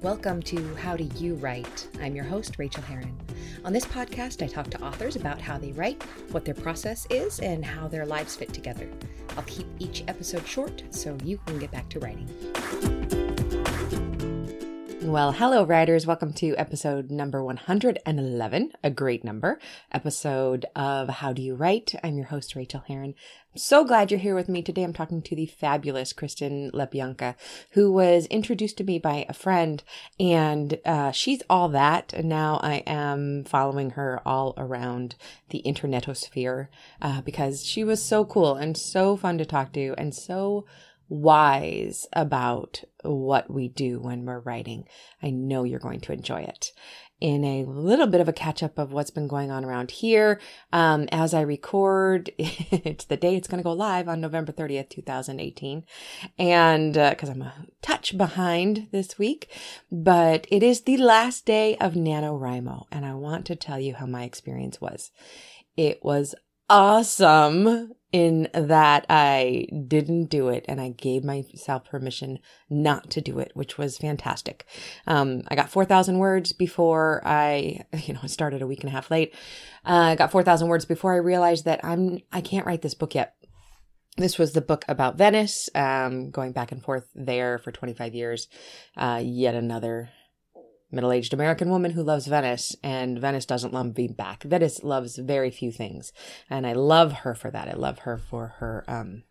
Welcome to How Do You Write? I'm your host, Rachel Herron. On this podcast, I talk to authors about how they write, what their process is, and how their lives fit together. I'll keep each episode short so you can get back to writing. Well, hello, writers. Welcome to episode number 111, a great number, episode of How Do You Write? I'm your host, Rachel Herron. So glad you're here with me today. I'm talking to the fabulous Kristen Lepionka, who was introduced to me by a friend, and uh, she's all that. And now I am following her all around the internetosphere uh, because she was so cool and so fun to talk to and so wise about what we do when we're writing. I know you're going to enjoy it. In a little bit of a catch up of what's been going on around here, um, as I record, it's the day it's going to go live on November 30th, 2018. And because uh, I'm a touch behind this week, but it is the last day of NaNoWriMo. And I want to tell you how my experience was. It was awesome in that I didn't do it and I gave myself permission not to do it, which was fantastic. Um, I got 4,000 words before I, you know, started a week and a half late. Uh, I got 4,000 words before I realized that I'm, I can't write this book yet. This was the book about Venice, um, going back and forth there for 25 years. Uh, yet another middle aged American woman who loves Venice, and Venice doesn't love me back. Venice loves very few things. And I love her for that. I love her for her um,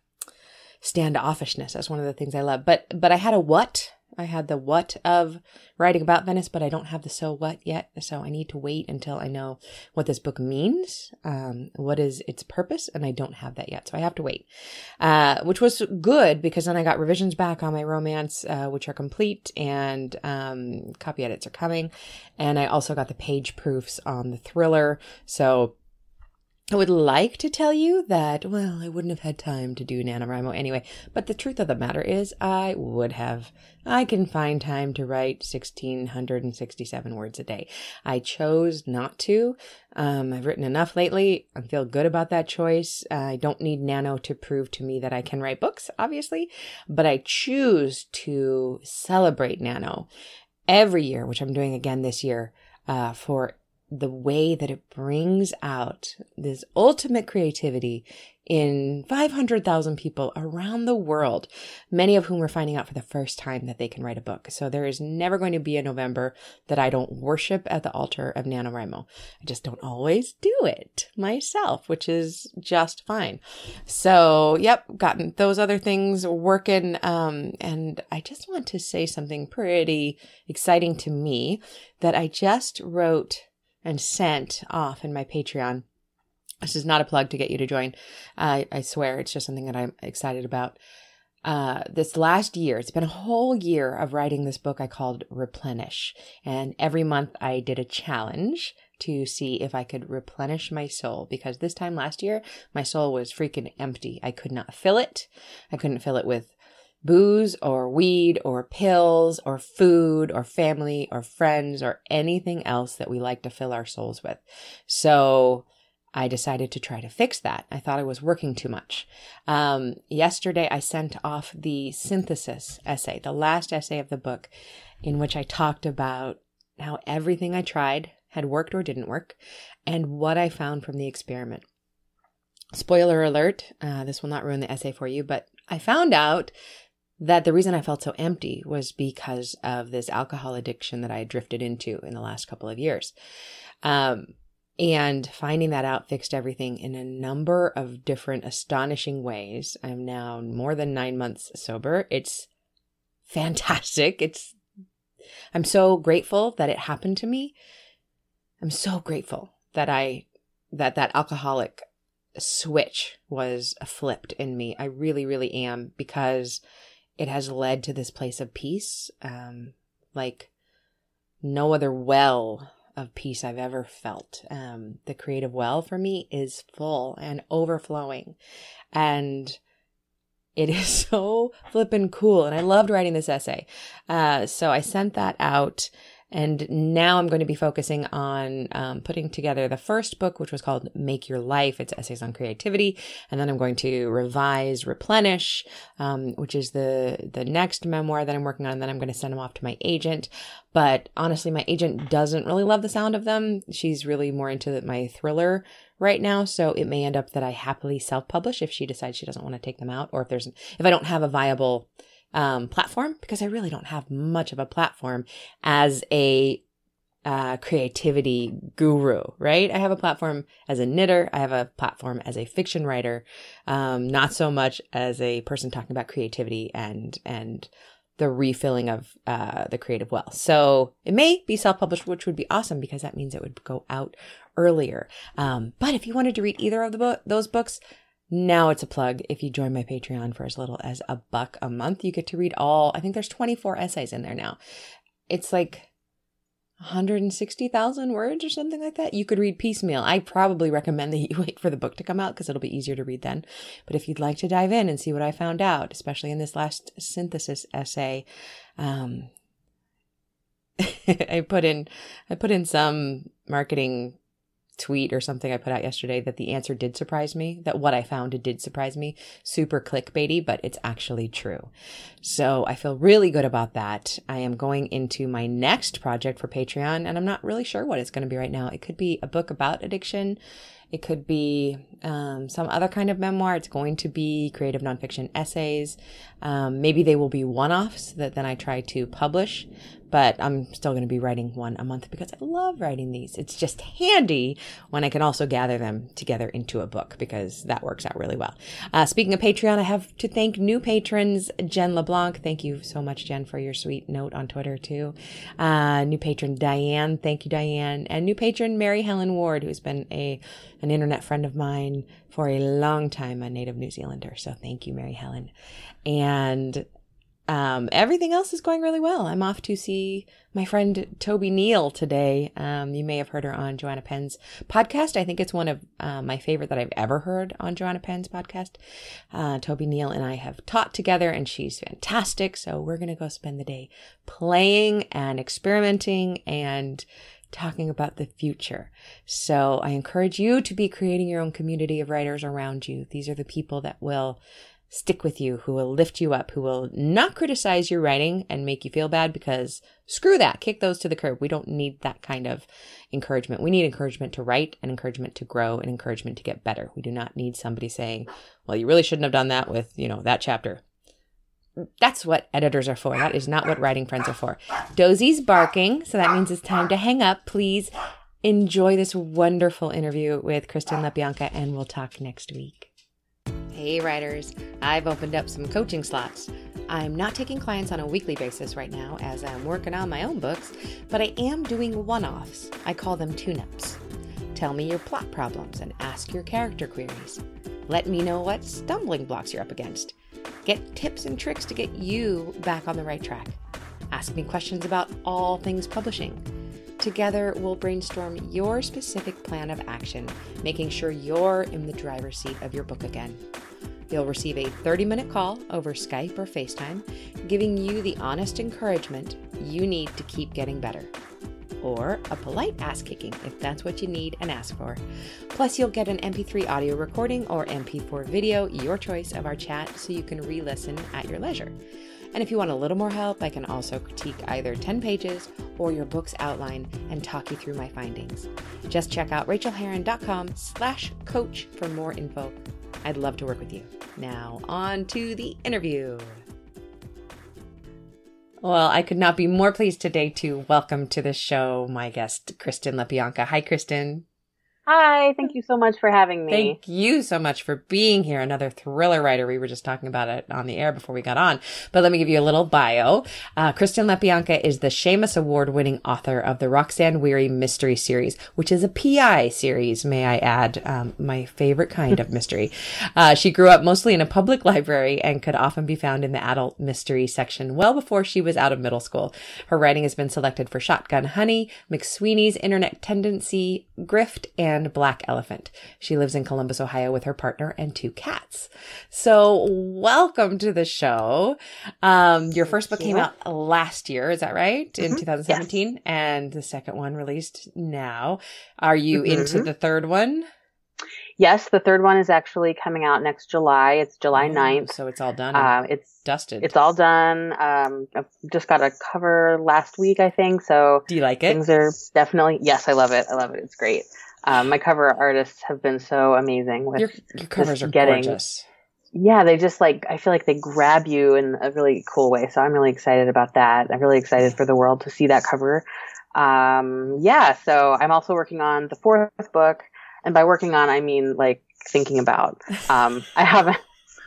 standoffishness. That's one of the things I love. But but I had a what I had the what of writing about Venice, but I don't have the so what yet. So I need to wait until I know what this book means, um, what is its purpose, and I don't have that yet. So I have to wait, uh, which was good because then I got revisions back on my romance, uh, which are complete, and um, copy edits are coming, and I also got the page proofs on the thriller. So I would like to tell you that, well, I wouldn't have had time to do NaNoWriMo anyway, but the truth of the matter is I would have. I can find time to write 1,667 words a day. I chose not to. Um, I've written enough lately. I feel good about that choice. I don't need Nano to prove to me that I can write books, obviously, but I choose to celebrate Nano every year, which I'm doing again this year, uh, for the way that it brings out this ultimate creativity in 500,000 people around the world, many of whom are finding out for the first time that they can write a book. So there is never going to be a November that I don't worship at the altar of NaNoWriMo. I just don't always do it myself, which is just fine. So, yep, gotten those other things working. Um, and I just want to say something pretty exciting to me that I just wrote and sent off in my Patreon. This is not a plug to get you to join. Uh, I swear it's just something that I'm excited about. Uh, this last year, it's been a whole year of writing this book I called Replenish. And every month I did a challenge to see if I could replenish my soul because this time last year, my soul was freaking empty. I could not fill it. I couldn't fill it with booze or weed or pills or food or family or friends or anything else that we like to fill our souls with. So I decided to try to fix that. I thought I was working too much. Um, yesterday, I sent off the synthesis essay, the last essay of the book, in which I talked about how everything I tried had worked or didn't work and what I found from the experiment. Spoiler alert, uh, this will not ruin the essay for you, but I found out that the reason I felt so empty was because of this alcohol addiction that I had drifted into in the last couple of years. Um, and finding that out fixed everything in a number of different astonishing ways. I'm now more than nine months sober. It's fantastic. It's, I'm so grateful that it happened to me. I'm so grateful that I, that that alcoholic switch was flipped in me. I really, really am because it has led to this place of peace, um, like no other well of peace I've ever felt. Um, the creative well for me is full and overflowing. And it is so flippin' cool. And I loved writing this essay. Uh, so I sent that out. And now I'm going to be focusing on um, putting together the first book, which was called Make Your Life. It's essays on creativity. And then I'm going to revise Replenish, um, which is the, the next memoir that I'm working on. And then I'm going to send them off to my agent. But honestly, my agent doesn't really love the sound of them. She's really more into my thriller right now. So it may end up that I happily self publish if she decides she doesn't want to take them out or if there's, if I don't have a viable um, platform because I really don't have much of a platform as a uh, creativity guru, right? I have a platform as a knitter. I have a platform as a fiction writer, um, not so much as a person talking about creativity and and the refilling of uh, the creative well. So it may be self-published, which would be awesome because that means it would go out earlier. Um, but if you wanted to read either of the bo- those books, now it's a plug. If you join my Patreon for as little as a buck a month, you get to read all, I think there's 24 essays in there now. It's like 160,000 words or something like that. You could read piecemeal. I probably recommend that you wait for the book to come out because it'll be easier to read then. But if you'd like to dive in and see what I found out, especially in this last synthesis essay, um, I put in, I put in some marketing tweet or something I put out yesterday that the answer did surprise me, that what I found did surprise me. Super clickbaity, but it's actually true. So I feel really good about that. I am going into my next project for Patreon and I'm not really sure what it's going to be right now. It could be a book about addiction. It could be um, some other kind of memoir. It's going to be creative nonfiction essays. Um, maybe they will be one offs that then I try to publish but I'm still going to be writing one a month because I love writing these. It's just handy when I can also gather them together into a book because that works out really well. Uh, speaking of Patreon, I have to thank new patrons, Jen LeBlanc. Thank you so much, Jen, for your sweet note on Twitter too. Uh, new patron Diane. Thank you, Diane. And new patron Mary Helen Ward, who's been a, an internet friend of mine for a long time, a native New Zealander. So thank you, Mary Helen. And um, everything else is going really well. I'm off to see my friend Toby Neal today. Um, you may have heard her on Joanna Penn's podcast. I think it's one of uh, my favorite that I've ever heard on Joanna Penn's podcast. Uh, Toby Neal and I have taught together, and she's fantastic. So we're going to go spend the day playing and experimenting and talking about the future. So I encourage you to be creating your own community of writers around you. These are the people that will stick with you, who will lift you up, who will not criticize your writing and make you feel bad because screw that, kick those to the curb. We don't need that kind of encouragement. We need encouragement to write and encouragement to grow and encouragement to get better. We do not need somebody saying, well, you really shouldn't have done that with, you know, that chapter. That's what editors are for. That is not what writing friends are for. Dozie's barking, so that means it's time to hang up. Please enjoy this wonderful interview with Kristen Lepionka, and we'll talk next week. Hey, writers, I've opened up some coaching slots. I'm not taking clients on a weekly basis right now as I'm working on my own books, but I am doing one offs. I call them tune ups. Tell me your plot problems and ask your character queries. Let me know what stumbling blocks you're up against. Get tips and tricks to get you back on the right track. Ask me questions about all things publishing. Together, we'll brainstorm your specific plan of action, making sure you're in the driver's seat of your book again. You'll receive a 30 minute call over Skype or FaceTime, giving you the honest encouragement you need to keep getting better. Or a polite ass kicking if that's what you need and ask for. Plus, you'll get an MP3 audio recording or MP4 video, your choice of our chat, so you can re listen at your leisure. And if you want a little more help, I can also critique either 10 pages or your book's outline and talk you through my findings. Just check out rachelherron.com slash coach for more info. I'd love to work with you. Now, on to the interview. Well, I could not be more pleased today to welcome to the show my guest, Kristen Lepionka. Hi, Kristen. Hi, thank you so much for having me. Thank you so much for being here. Another thriller writer. We were just talking about it on the air before we got on. But let me give you a little bio. Uh, Kristen Lepionka is the Shamus Award winning author of the Roxanne Weary Mystery Series, which is a PI series, may I add, um, my favorite kind of mystery. Uh, she grew up mostly in a public library and could often be found in the adult mystery section well before she was out of middle school. Her writing has been selected for Shotgun Honey, McSweeney's Internet Tendency, Grift, and and Black Elephant. She lives in Columbus, Ohio with her partner and two cats. So welcome to the show. Um, your first book came out last year. Is that right? In Mhm. 2017 Yes. and the second one released now. Are you Mhm. into the third one? Yes, the third one is actually coming out next July. It's July Oh, 9th. So it's all done Uh, it's dusted. it's all done. Um, I've just got a cover last week, I think. So Do you like it? things are definitely yes, I love it. I love it. It's great. Um, my cover artists have been so amazing with Your, your covers are getting- gorgeous. yeah, they just like I feel like they grab you in a really cool way. So I'm really excited about that. I'm really excited for the world to see that cover. Um, yeah, so I'm also working on the fourth book, and by working on I mean like thinking about. Um, I haven't.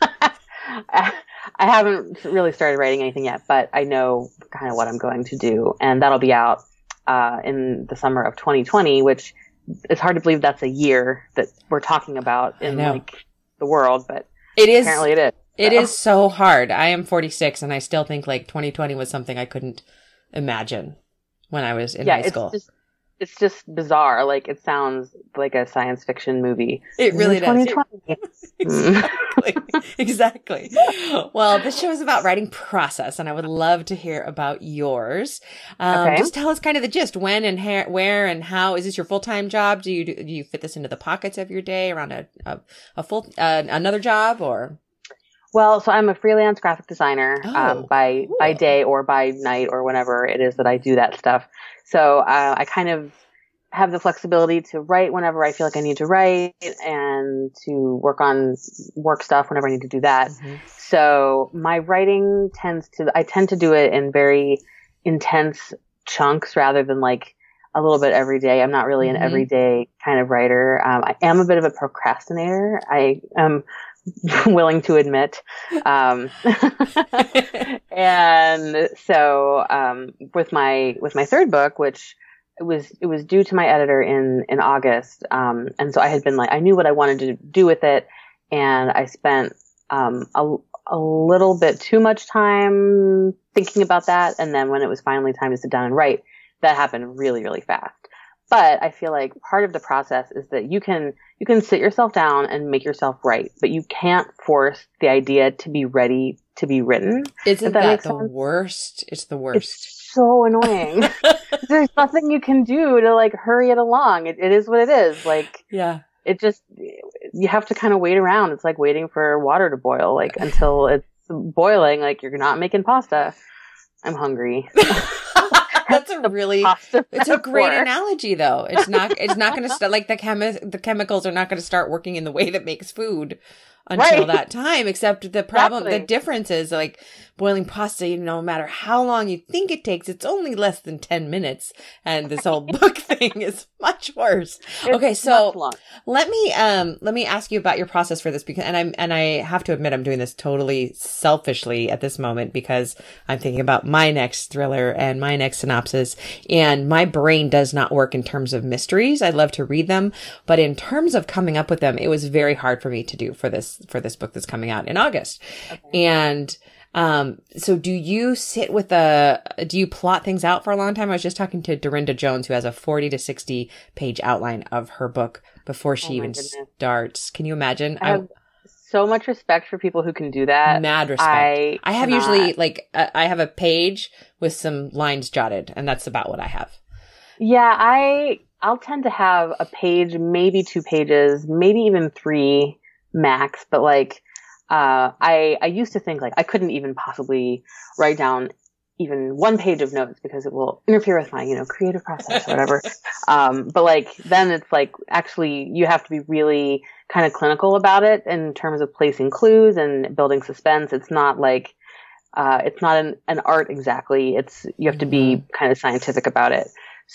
I haven't really started writing anything yet, but I know kind of what I'm going to do, and that'll be out uh, in the summer of 2020, which it's hard to believe that's a year that we're talking about in like the world, but It is. apparently it is. It So- is so hard. I am 46 and I still think like 2020 was something I couldn't imagine when I was in yeah, high school. Just, it's just bizarre. Like it sounds like a science fiction movie. it really does. exactly. exactly. Well, this show is about writing process, and I would love to hear about yours. Um, Okay. Just tell us kind of the gist: when and ha- where and how. Is this your full time job? Do you do, do you fit this into the pockets of your day around a a, a full uh, another job or? Well, so I'm a freelance graphic designer Oh, um, by cool. by day or by night or whenever it is that I do that stuff. So uh, I kind of have the flexibility to write whenever I feel like I need to write and to work on work stuff whenever I need to do that. So my writing tends to, I tend to do it in very intense chunks rather than like a little bit every day. I'm not really an Mhm. everyday kind of writer. Um, I am a bit of a procrastinator. I am willing to admit. Um, and so, um, with my, with my third book, which it was, it was due to my editor in, in August. Um, and so I had been like, I knew what I wanted to do with it. And I spent, um, a, a little bit too much time thinking about that. And then when it was finally time to sit down and write, that happened really, really fast. But I feel like part of the process is that you can, you can sit yourself down and make yourself write, but you can't force the idea to be ready to be written. Isn't that that, the worst? It's the worst. It's so annoying. There's nothing you can do to like hurry it along. It, it is what it is. Like, yeah. it just you have to kind of wait around. It's like waiting for water to boil, like until it's boiling. Like you're not making pasta. I'm hungry. That's a really it's a great analogy though. It's not it's not going to start like the chemi- the chemicals are not going to start working in the way that makes food until Right. that time except the problem the difference is like boiling pasta you know, no matter how long you think it takes it's only less than 10 minutes and this whole book thing is much worse. It's Okay, so- Let me um let me ask you about your process for this because and I'm and I have to admit I'm doing this totally selfishly at this moment because I'm thinking about my next thriller and my next synopsis and my brain does not work in terms of mysteries. I love to read them, but in terms of coming up with them, it was very hard for me to do for this for this book that's coming out in August. And um, so do you sit with a, do you plot things out for a long time? I was just talking to Darynda Jones, who has a 40 to 60 page outline of her book before she Oh even goodness. starts. Can you imagine? I have so much respect for people who can do that. mad respect. I I have cannot. usually like, uh, I have a page with some lines jotted and that's about what I have. Yeah, I I'll tend to have a page, maybe two pages, maybe even three max. But like, uh, I I used to think like I couldn't even possibly write down even one page of notes because it will interfere with my you know creative process or whatever. um, but like then it's like actually you have to be really kind of clinical about it in terms of placing clues and building suspense. It's not like uh, it's not an, an art exactly. It's you have to be kind of scientific about it.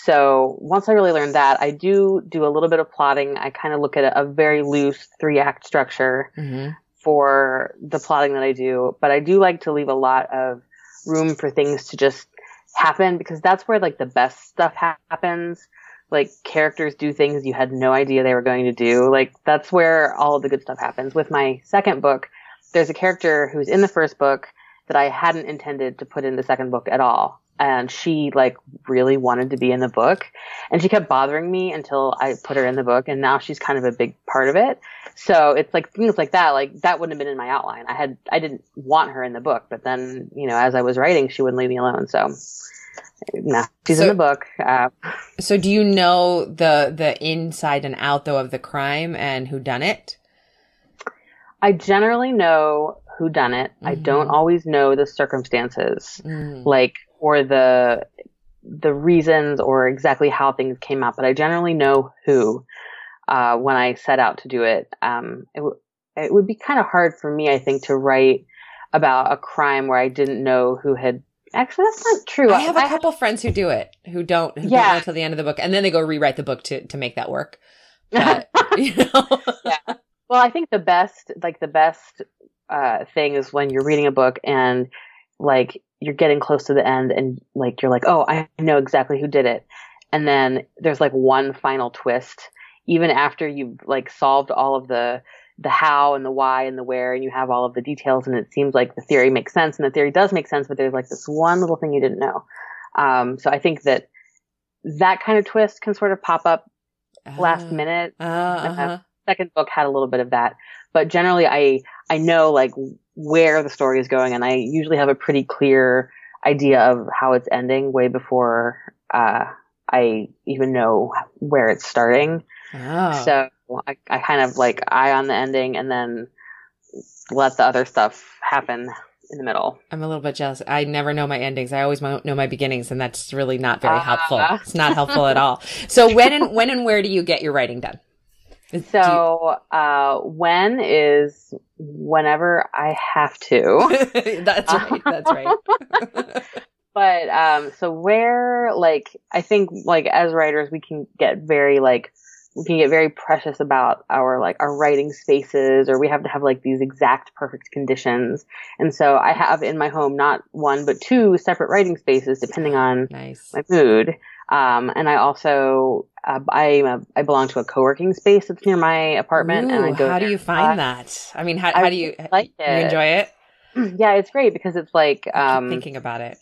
So once I really learned that, I do do a little bit of plotting. I kind of look at a, a very loose three act structure Mm-hmm. for the plotting that I do, but I do like to leave a lot of room for things to just happen because that's where like the best stuff ha- happens. Like characters do things you had no idea they were going to do. Like that's where all of the good stuff happens. With my second book, there's a character who's in the first book that I hadn't intended to put in the second book at all. And she like really wanted to be in the book and she kept bothering me until I put her in the book and now she's kind of a big part of it. So it's like things like that, like that wouldn't have been in my outline. I had, I didn't want her in the book, but then, you know, as I was writing, she wouldn't leave me alone. So no, she's so, in the book. Uh, so do you know the, the inside and out though of the crime and who done it? I generally know who done it. Mm-hmm. I don't always know the circumstances. Mm. Like or the the reasons or exactly how things came out, but I generally know who uh, when I set out to do it. Um, it, w- it would be kind of hard for me, I think, to write about a crime where I didn't know who had. Actually, that's not true. I have a couple friends who do it, who don't, who yeah. until the end of the book, and then they go rewrite the book to to make that work. But, you know. yeah. Well, I think the best, like the best uh, thing is when you're reading a book and like you're getting close to the end and like you're like, oh, I know exactly who did it. And then there's like one final twist, even after you've like solved all of the the how and the why and the where and you have all of the details and it seems like the theory makes sense and the theory does make sense, but there's like this one little thing you didn't know. Um, so I think that that kind of twist can sort of pop up uh, last minute. Uh, uh-huh. second book had a little bit of that, but generally I I know like where the story is going, and I usually have a pretty clear idea of how it's ending way before uh, I even know where it's starting. Oh. So I, I kind of like eye on the ending and then let the other stuff happen in the middle. I'm a little bit jealous. I never know my endings. I always know my beginnings, and that's really not very uh, helpful. It's not helpful at all. So when and when and where do you get your writing done? So, uh, when is whenever I have to. that's right. That's right. but, um, so where, like, I think, like, as writers, we can get very, like, we can get very precious about our, like, our writing spaces, or we have to have, like, these exact perfect conditions. And so I have in my home not one, but two separate writing spaces, depending on nice. my mood. Um, and I also uh, I I belong to a co-working space that's near my apartment, Ooh, and I go. How do you find that? I mean, how, how do you like it? You enjoy it? Yeah, it's great because it's like um, thinking about it.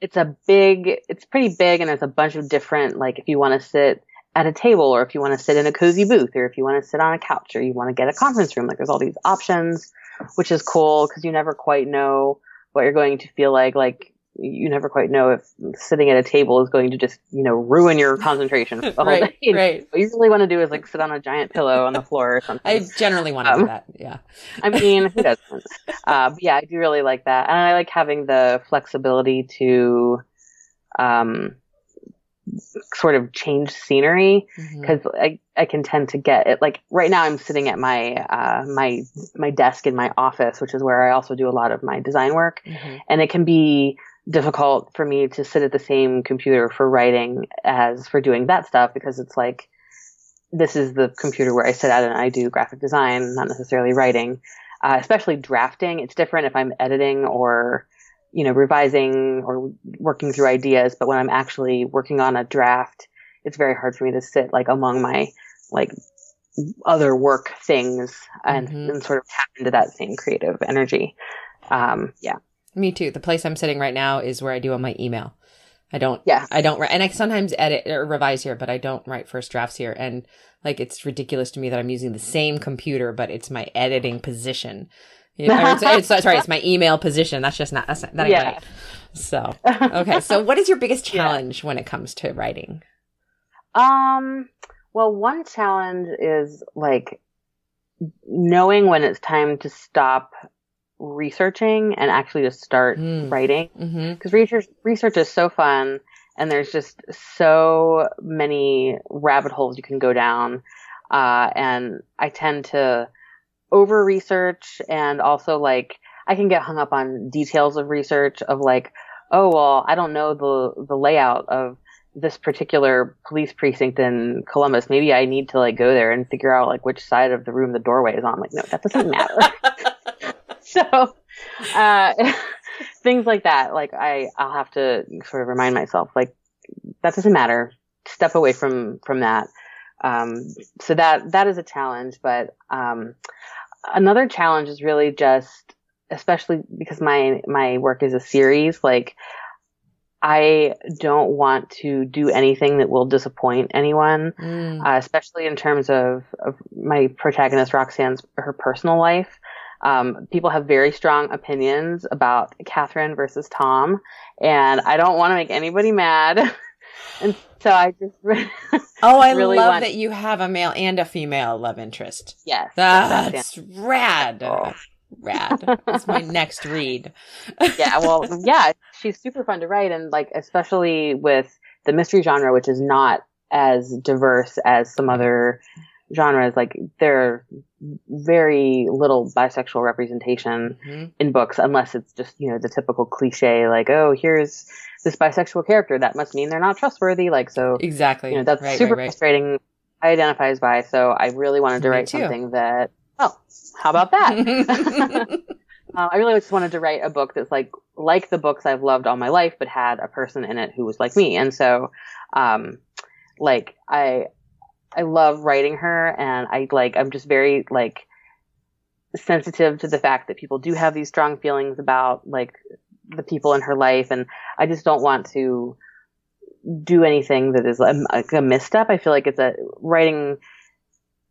It's a big, it's pretty big, and there's a bunch of different like if you want to sit at a table, or if you want to sit in a cozy booth, or if you want to sit on a couch, or you want to get a conference room. Like there's all these options, which is cool because you never quite know what you're going to feel like. Like you never quite know if sitting at a table is going to just, you know, ruin your concentration the whole right, day. Right. What you really want to do is like sit on a giant pillow on the floor or something. I generally want to um, do that. Yeah. I mean, who doesn't? Uh, yeah, I do really like that. And I like having the flexibility to, um, sort of change scenery because mm-hmm. I, I can tend to get it like right now I'm sitting at my uh, my my desk in my office which is where I also do a lot of my design work mm-hmm. and it can be difficult for me to sit at the same computer for writing as for doing that stuff because it's like this is the computer where I sit at and I do graphic design, not necessarily writing. Uh, especially drafting, it's different if I'm editing or you know revising or working through ideas. But when I'm actually working on a draft, it's very hard for me to sit like among my like other work things and, mm-hmm. and sort of tap into that same creative energy. Um, yeah. Me too. The place I'm sitting right now is where I do all my email. I don't, yeah, I don't write, and I sometimes edit or revise here, but I don't write first drafts here. And like, it's ridiculous to me that I'm using the same computer, but it's my editing position. You know, it's, it's, sorry, it's my email position. That's just not, that's not, that yeah. right. So, okay. So what is your biggest challenge yeah. when it comes to writing? Um, well, one challenge is like knowing when it's time to stop researching and actually just start mm. writing because mm-hmm. research research is so fun and there's just so many rabbit holes you can go down uh, and I tend to over research and also like I can get hung up on details of research of like oh well I don't know the the layout of this particular police precinct in Columbus maybe I need to like go there and figure out like which side of the room the doorway is on like no that doesn't matter so uh, things like that like i i'll have to sort of remind myself like that doesn't matter step away from from that um, so that that is a challenge but um, another challenge is really just especially because my my work is a series like I don't want to do anything that will disappoint anyone, Mm. uh, especially in terms of, of my protagonist Roxanne's her personal life. Um, people have very strong opinions about Catherine versus Tom, and I don't want to make anybody mad. and so I just Oh, I really love want- that you have a male and a female love interest. yes, That's rad. Oh. Rad. That's my next read. yeah, well, yeah, she's super fun to write, and like especially with the mystery genre, which is not as diverse as some other genres. Like there are very little bisexual representation Mhm. in books, unless it's just you know the typical cliche, like oh, here's this bisexual character, that must mean they're not trustworthy. Like so, Exactly. you know that's right, super right, right. frustrating. I identify as bi, so I really wanted to write something that. Oh, how about that? Uh, I really just wanted to write a book that's like like the books I've loved all my life, but had a person in it who was like me. And so, um, like I, I love writing her, and I like I'm just very like sensitive to the fact that people do have these strong feelings about like the people in her life, and I just don't want to do anything that is a, like a misstep. I feel like it's a writing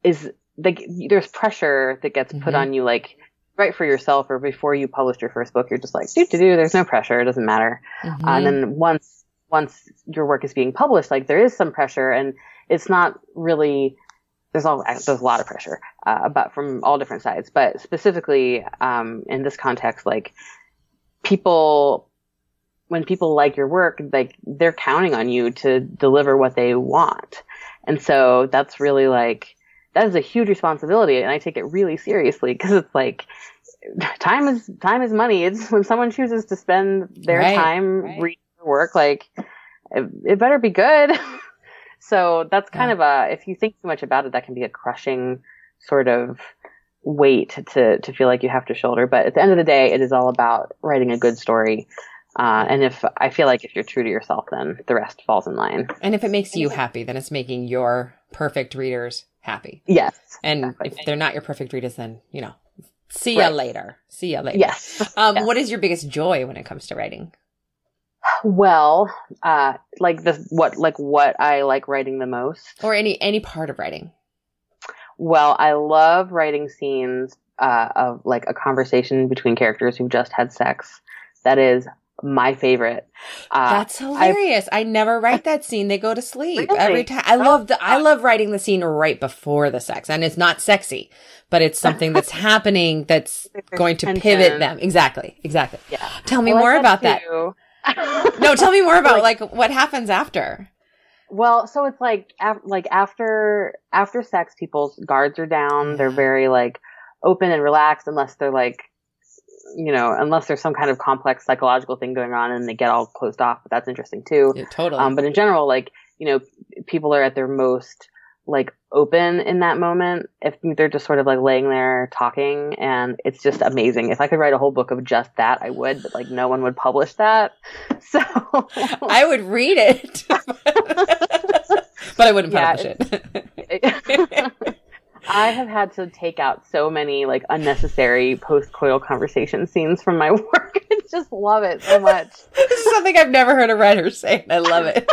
is like there's pressure that gets put Mhm. on you like write for yourself or before you published your first book you're just like do to do there's no pressure it doesn't matter Mhm. and then once once your work is being published like there is some pressure and it's not really there's all there's a lot of pressure uh, but from all different sides. But specifically um, in this context like people when people like your work like they're counting on you to deliver what they want. And so that's really like that is a huge responsibility and i take it really seriously because it's like time is time is money. It's when someone chooses to spend their Right, time right. reading your work like it, it better be good so that's kind Yeah. of a if you think too much about it that can be a crushing sort of weight to to feel like you have to shoulder but at the end of the day it is all about writing a good story uh, and if I feel like if you're true to yourself, then the rest falls in line. And if it makes you happy, then it's making your perfect readers happy. Yes. And Exactly. if they're not your perfect readers, then, you know, see ya Right. later. See ya later. Yes. Um, Yes. What is your biggest joy when it comes to writing? Well, uh, like the what like what I like writing the most. Or any any part of writing? Well, I love writing scenes uh, of like a conversation between characters who've just had sex. That is my favorite. Uh, That's hilarious. I, never write that scene. They go to sleep Really? every time. I Oh, love the I love writing the scene right before the sex. And it's not sexy, but it's something that's happening that's going to pivot them. Exactly. Exactly. Yeah. Tell me I like more about that. No, tell me more about like what happens after. Well, so it's like af- like after after sex, people's guards are down. They're very like open and relaxed, unless they're like, you know, unless there's some kind of complex psychological thing going on, and they get all closed off. But that's interesting too. Yeah, totally. Um, but in general, like you know, people are at their most like open in that moment if they're just sort of like laying there talking and it's just amazing if i could write a whole book of just that i would but like no one would publish that so I would read it, but I wouldn't Yeah, publish it. I have had to take out so many like unnecessary post-coital conversation scenes from my work. I just love it so much. this is something I've never heard a writer say, and I love it.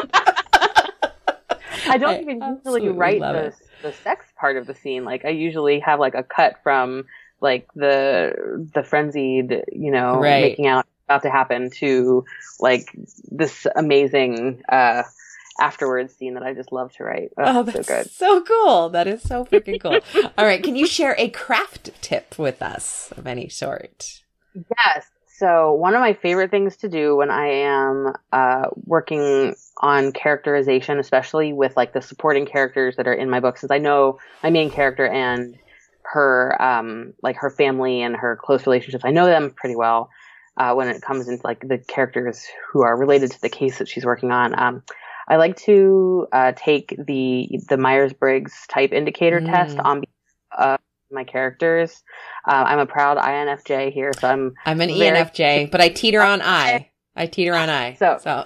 I don't I even usually write the it. the sex part of the scene. Like I usually have like a cut from like the the frenzied, you know, Right. making out about to happen to like this amazing uh afterwards scene that I just love to write. Oh, Oh, that's so good. so cool. That is so freaking cool. All right. Can you share a craft tip with us of any sort? Yes. So one of my favorite things to do when I am uh, working on characterization, especially with like the supporting characters that are in my book, since I know my main character and her um, like her family and her close relationships, I know them pretty well. Uh, when it comes into like the characters who are related to the case that she's working on, um, I like to uh, take the the Myers Briggs type indicator Mm. test on of my characters. Uh, I'm a proud INFJ here, so I'm I'm an Very- ENFJ, but I teeter on I. I teeter on I. So- so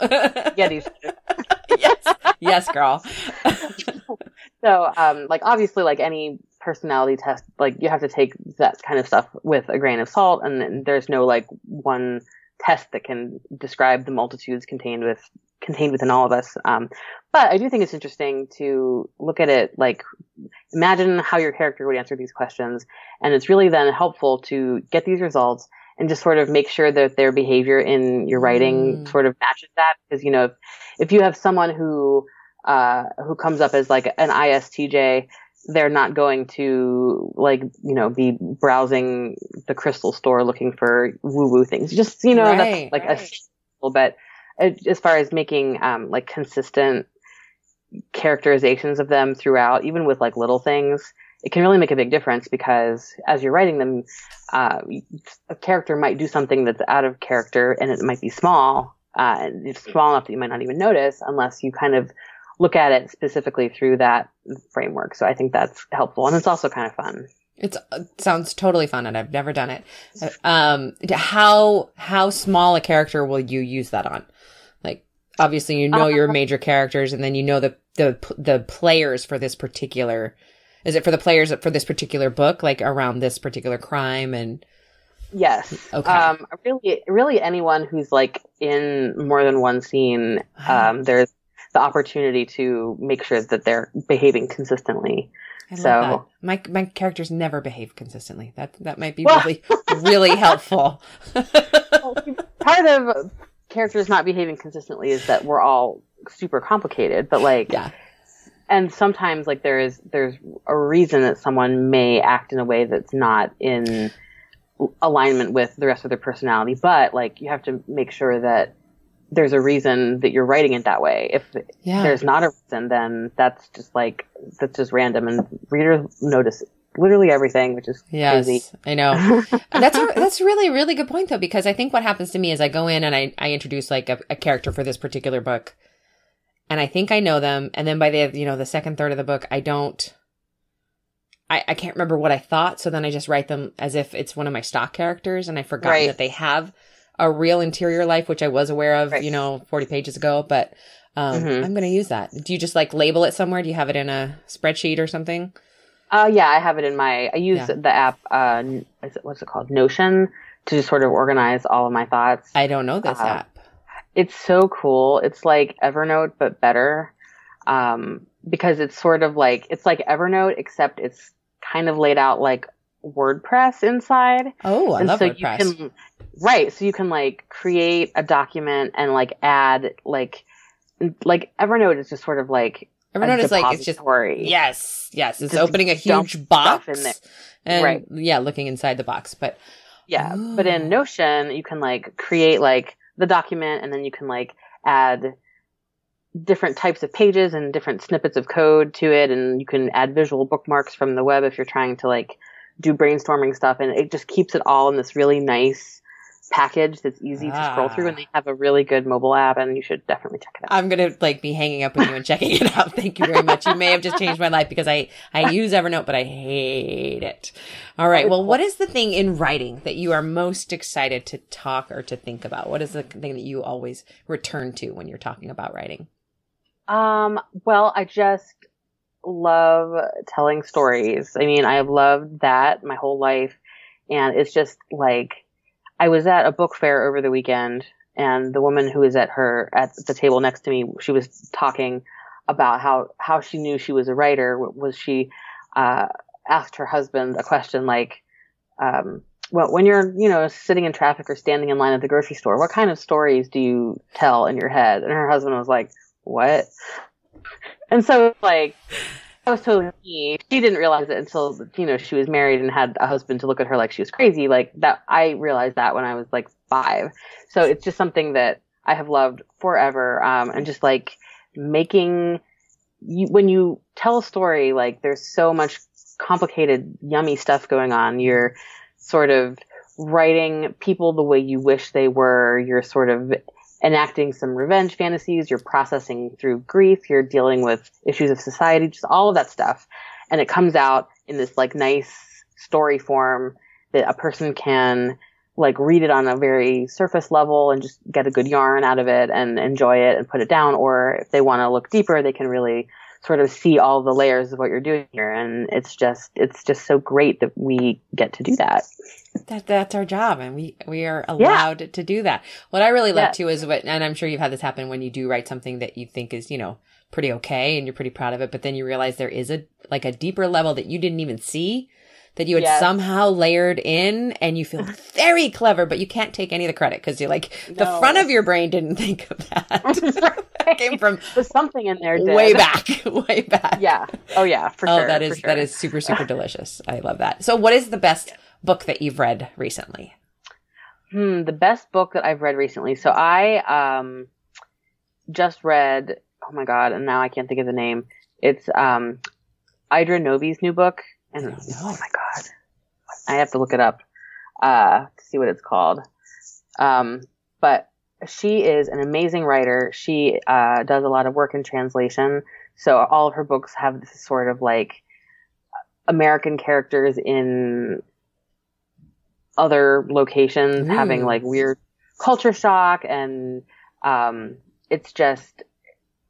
yeah, these. yes, yes, girl. So, um, like obviously, like any personality test, like you have to take that kind of stuff with a grain of salt, and then there's no like one test that can describe the multitudes contained with contained within all of us. Um, but I do think it's interesting to look at it like imagine how your character would answer these questions, and it's really then helpful to get these results and just sort of make sure that their behavior in your writing mm. sort of matches that. Because you know, if, if you have someone who uh, who comes up as like an ISTJ, they're not going to like you know be browsing the crystal store looking for woo woo things. Just you know, right, that's like right. a little bit as far as making um, like consistent characterizations of them throughout, even with like little things, it can really make a big difference because as you're writing them, uh, a character might do something that's out of character and it might be small, uh, it's small enough that you might not even notice unless you kind of look at it specifically through that framework. So I think that's helpful and it's also kind of fun. It sounds totally fun, and I've never done it. Um, how how small a character will you use that on? Obviously, you know uh, your major characters, and then you know the the the players for this particular. Is it for the players for this particular book, like around this particular crime and? Yes. Okay. Um, really, really, anyone who's like in more than one scene, um, there's the opportunity to make sure that they're behaving consistently. So that. my my characters never behave consistently. That that might be well, really really helpful. part of characters not behaving consistently is that we're all super complicated, but like yeah. And sometimes like there is there's a reason that someone may act in a way that's not in alignment with the rest of their personality, but like you have to make sure that there's a reason that you're writing it that way. If yeah. there's not a reason, then that's just like that's just random, and readers notice literally everything, which is yes, crazy. I know. that's a, that's really really good point though, because I think what happens to me is I go in and I I introduce like a, a character for this particular book, and I think I know them, and then by the you know the second third of the book, I don't. I, I can't remember what I thought, so then I just write them as if it's one of my stock characters, and I forgot right. that they have a real interior life, which I was aware of, right. you know, 40 pages ago, but um, mm-hmm. I'm going to use that. Do you just like label it somewhere? Do you have it in a spreadsheet or something? Uh, yeah, I have it in my, I use yeah. the app, uh, is it, what's it called? Notion to just sort of organize all of my thoughts. I don't know this uh, app. It's so cool. It's like Evernote, but better. Um, because it's sort of like, it's like Evernote, except it's kind of laid out like WordPress inside. Oh, I and love so WordPress. You can, right. So you can like create a document and like add like, like Evernote is just sort of like Evernote is like it's just yes, yes. It's just opening a huge box in there. and right. yeah, looking inside the box. But yeah, Ooh. but in oh. Notion you can like create like the document and then you can like add different types of pages and different snippets of code to it and you can add visual bookmarks from the web if you're trying to like do brainstorming stuff and it just keeps it all in this really nice package that's easy ah. to scroll through and they have a really good mobile app and you should definitely check it out. I'm going to like be hanging up with you and checking it out. Thank you very much. You may have just changed my life because I I use Evernote but I hate it. All right. Well, what is the thing in writing that you are most excited to talk or to think about? What is the thing that you always return to when you're talking about writing? Um, well, I just love telling stories. I mean, I have loved that my whole life. And it's just like, I was at a book fair over the weekend and the woman who was at her, at the table next to me, she was talking about how, how she knew she was a writer. Was she, uh, asked her husband a question like, um, well, when you're, you know, sitting in traffic or standing in line at the grocery store, what kind of stories do you tell in your head? And her husband was like, what? And so like Was totally me. She didn't realize it until you know she was married and had a husband to look at her like she was crazy. Like that, I realized that when I was like five. So it's just something that I have loved forever. Um, and just like making you when you tell a story, like there's so much complicated, yummy stuff going on. You're sort of writing people the way you wish they were. You're sort of enacting some revenge fantasies, you're processing through grief, you're dealing with issues of society, just all of that stuff. And it comes out in this like nice story form that a person can like read it on a very surface level and just get a good yarn out of it and enjoy it and put it down. Or if they want to look deeper, they can really sort of see all the layers of what you're doing here. And it's just, it's just so great that we get to do that. That that's our job, and we we are allowed yeah. to do that. What I really love yeah. too is what, and I'm sure you've had this happen when you do write something that you think is you know pretty okay and you're pretty proud of it, but then you realize there is a like a deeper level that you didn't even see that you had yes. somehow layered in and you feel very clever, but you can't take any of the credit because you're like, no. the front of your brain didn't think of that. came from There's something in there did. way back, way back. Yeah. Oh yeah, for oh, sure. that is, sure. that is super, super delicious. I love that. So what is the best book that you've read recently? Hmm, the best book that I've read recently. So I, um, just read, oh my God, and now I can't think of the name. It's, um, Idra Novey's new book. And oh my god, I have to look it up uh, to see what it's called. Um, but she is an amazing writer. She uh, does a lot of work in translation. So all of her books have this sort of like American characters in other locations mm. having like weird culture shock and um, it's just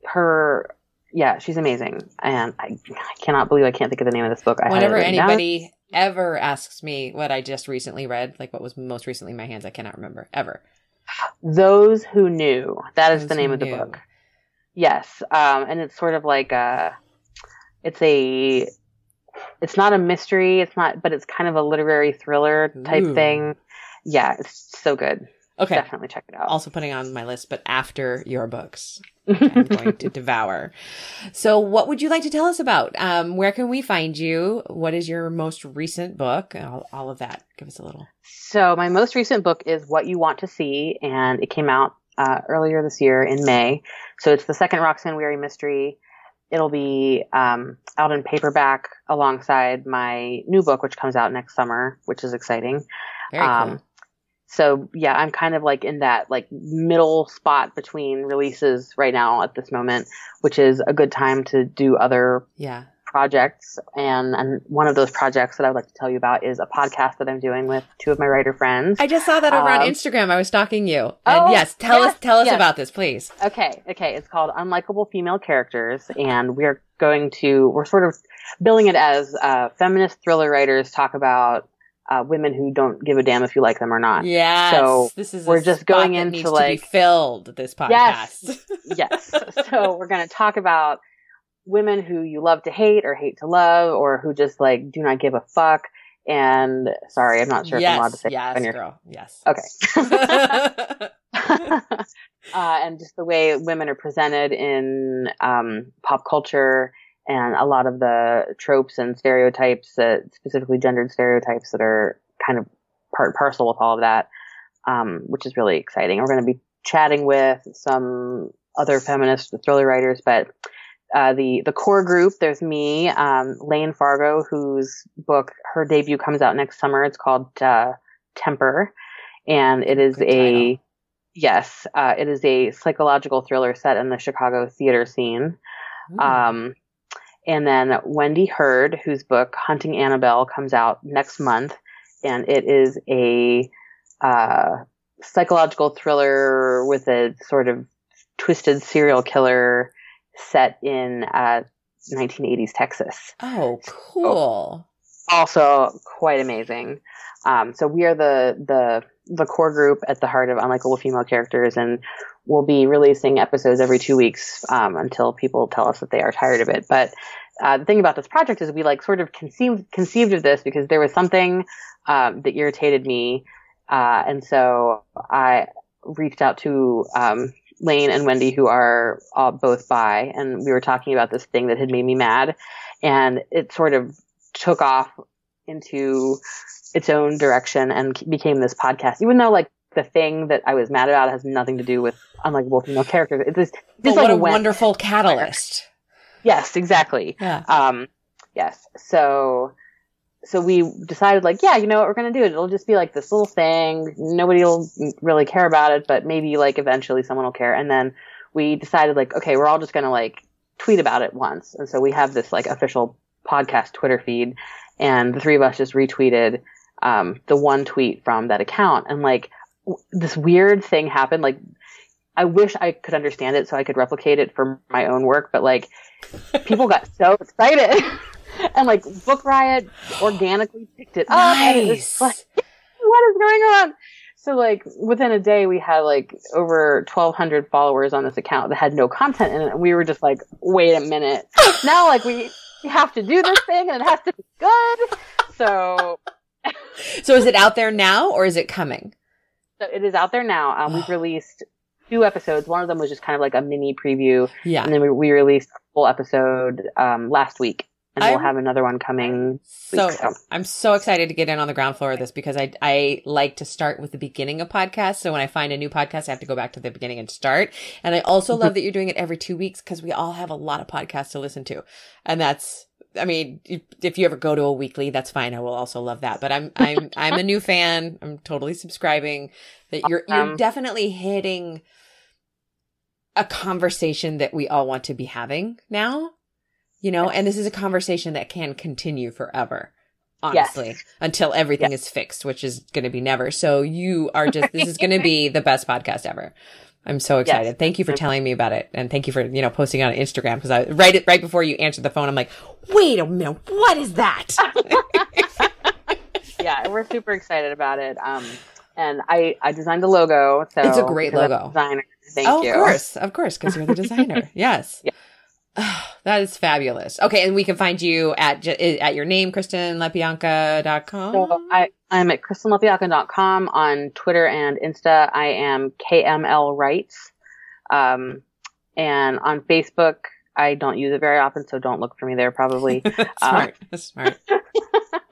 her yeah, she's amazing, and I, I, cannot believe I can't think of the name of this book. I Whenever anybody down. ever asks me what I just recently read, like what was most recently in my hands, I cannot remember ever. Those who knew. That is Those the name of the knew. book. Yes, um, and it's sort of like a, it's a, it's not a mystery. It's not, but it's kind of a literary thriller type Ooh. thing. Yeah, it's so good. Okay. Definitely check it out. Also putting on my list, but after your books. I'm going to devour. So, what would you like to tell us about? Um, where can we find you? What is your most recent book? All, all, of that. Give us a little. So, my most recent book is What You Want to See, and it came out uh, earlier this year in May. So, it's the second Roxane Weary mystery. It'll be um, out in paperback alongside my new book, which comes out next summer, which is exciting. Very cool. Um, so yeah, I'm kind of like in that like middle spot between releases right now at this moment, which is a good time to do other yeah projects. And and one of those projects that I would like to tell you about is a podcast that I'm doing with two of my writer friends. I just saw that over um, on Instagram. I was stalking you. And oh, yes, tell yes, us tell us yes. about this, please. Okay, okay. It's called Unlikable Female Characters, and we're going to we're sort of billing it as uh, feminist thriller writers talk about uh, women who don't give a damn if you like them or not. Yeah. So this is we're just going into like filled this podcast. Yes. yes. so we're going to talk about women who you love to hate or hate to love or who just like do not give a fuck. And sorry, I'm not sure yes, if I'm allowed to say yes, your... girl. Yes. Okay. uh, and just the way women are presented in um, pop culture and a lot of the tropes and stereotypes that specifically gendered stereotypes that are kind of part and parcel with all of that, um, which is really exciting. We're going to be chatting with some other feminist thriller writers, but uh, the the core group. There's me, um, Layne Fargo, whose book her debut comes out next summer. It's called uh, Temper, and it is a yes, uh, it is a psychological thriller set in the Chicago theater scene. Um, and then Wendy Heard, whose book Hunting Annabelle comes out next month, and it is a uh, psychological thriller with a sort of twisted serial killer set in uh, 1980s Texas. Oh, cool! Also, quite amazing. Um, so we are the the the core group at the heart of unlikable female characters, and we'll be releasing episodes every two weeks um, until people tell us that they are tired of it. But uh, the thing about this project is we like sort of conceived conceived of this because there was something um, that irritated me, uh, and so I reached out to um, Layne and Wendy, who are both bi, and we were talking about this thing that had made me mad, and it sort of took off into its own direction and became this podcast. Even though like the thing that I was mad about has nothing to do with unlikable female characters. It's just, just like what a wonderful catalyst. Yes, exactly. Yeah. Um, yes. So, so we decided like, yeah, you know what we're going to do? It'll just be like this little thing. Nobody will really care about it, but maybe like eventually someone will care. And then we decided like, okay, we're all just going to like tweet about it once. And so we have this like official podcast Twitter feed and the three of us just retweeted, um, the one tweet from that account and like, this weird thing happened. Like, I wish I could understand it so I could replicate it for my own work, but like people got so excited. and like Book Riot organically picked it up. Nice. Like, what is going on? So like within a day we had like over 1200 followers on this account that had no content in it. And we were just like, wait a minute. now like we, we have to do this thing and it has to be good. So So is it out there now or is it coming? So it is out there now. Um, we've released two episodes. One of them was just kind of like a mini preview, Yeah. and then we, we released a full episode um, last week, and we'll have another one coming. So week, so. I'm so excited to get in on the ground floor of this because I I like to start with the beginning of podcasts. So when I find a new podcast, I have to go back to the beginning and start. And I also love that you're doing it every two weeks because we all have a lot of podcasts to listen to, and that's. I mean, if- you ever go to a weekly, that's fine. I will also love that. But I'm I'm I'm a new fan. I'm totally subscribing. That you're you're um, definitely hitting a conversation that we all want to be having now. You know, and this is a conversation that can continue forever. Yes. Honestly, until everything is fixed, which is going to be never. So you are just, this is going to be the best podcast ever. I'm so excited. Yes. Thank you for telling me about it. And thank you for, you know, posting on Instagram because I, right, right before you answered the phone, I'm like, wait a minute. What is that? yeah, we're super excited about it. Um, and I I designed the logo. So It's a great because logo. Designer. Thank oh, you. of course. Of course. Cause you're the designer. yes. Yeah. that is fabulous. Okay. And we can find you at, at your name, KristenLepionka.com. So I, I'm at kristenlepionka.com on Twitter and Insta. I am KML Writes. Um, and on Facebook, I don't use it very often, so don't look for me there probably. smart. That's smart.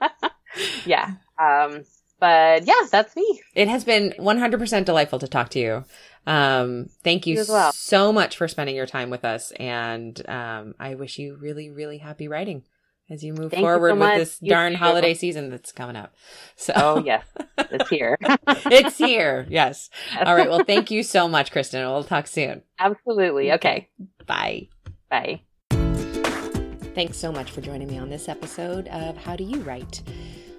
yeah. Um, but yeah, that's me. It has been 100% delightful to talk to you. Um, thank you You well. so much for spending your time with us. And um, I wish you really, really happy writing as you move Thank you forward so with much. this You darn too. holiday season that's coming up. So Oh yes, it's here. it's here. Yes. All right. Well, thank you so much, Kristen. We'll talk soon. Absolutely. Okay. Bye. Bye. Thanks so much for joining me on this episode of How Do You Write?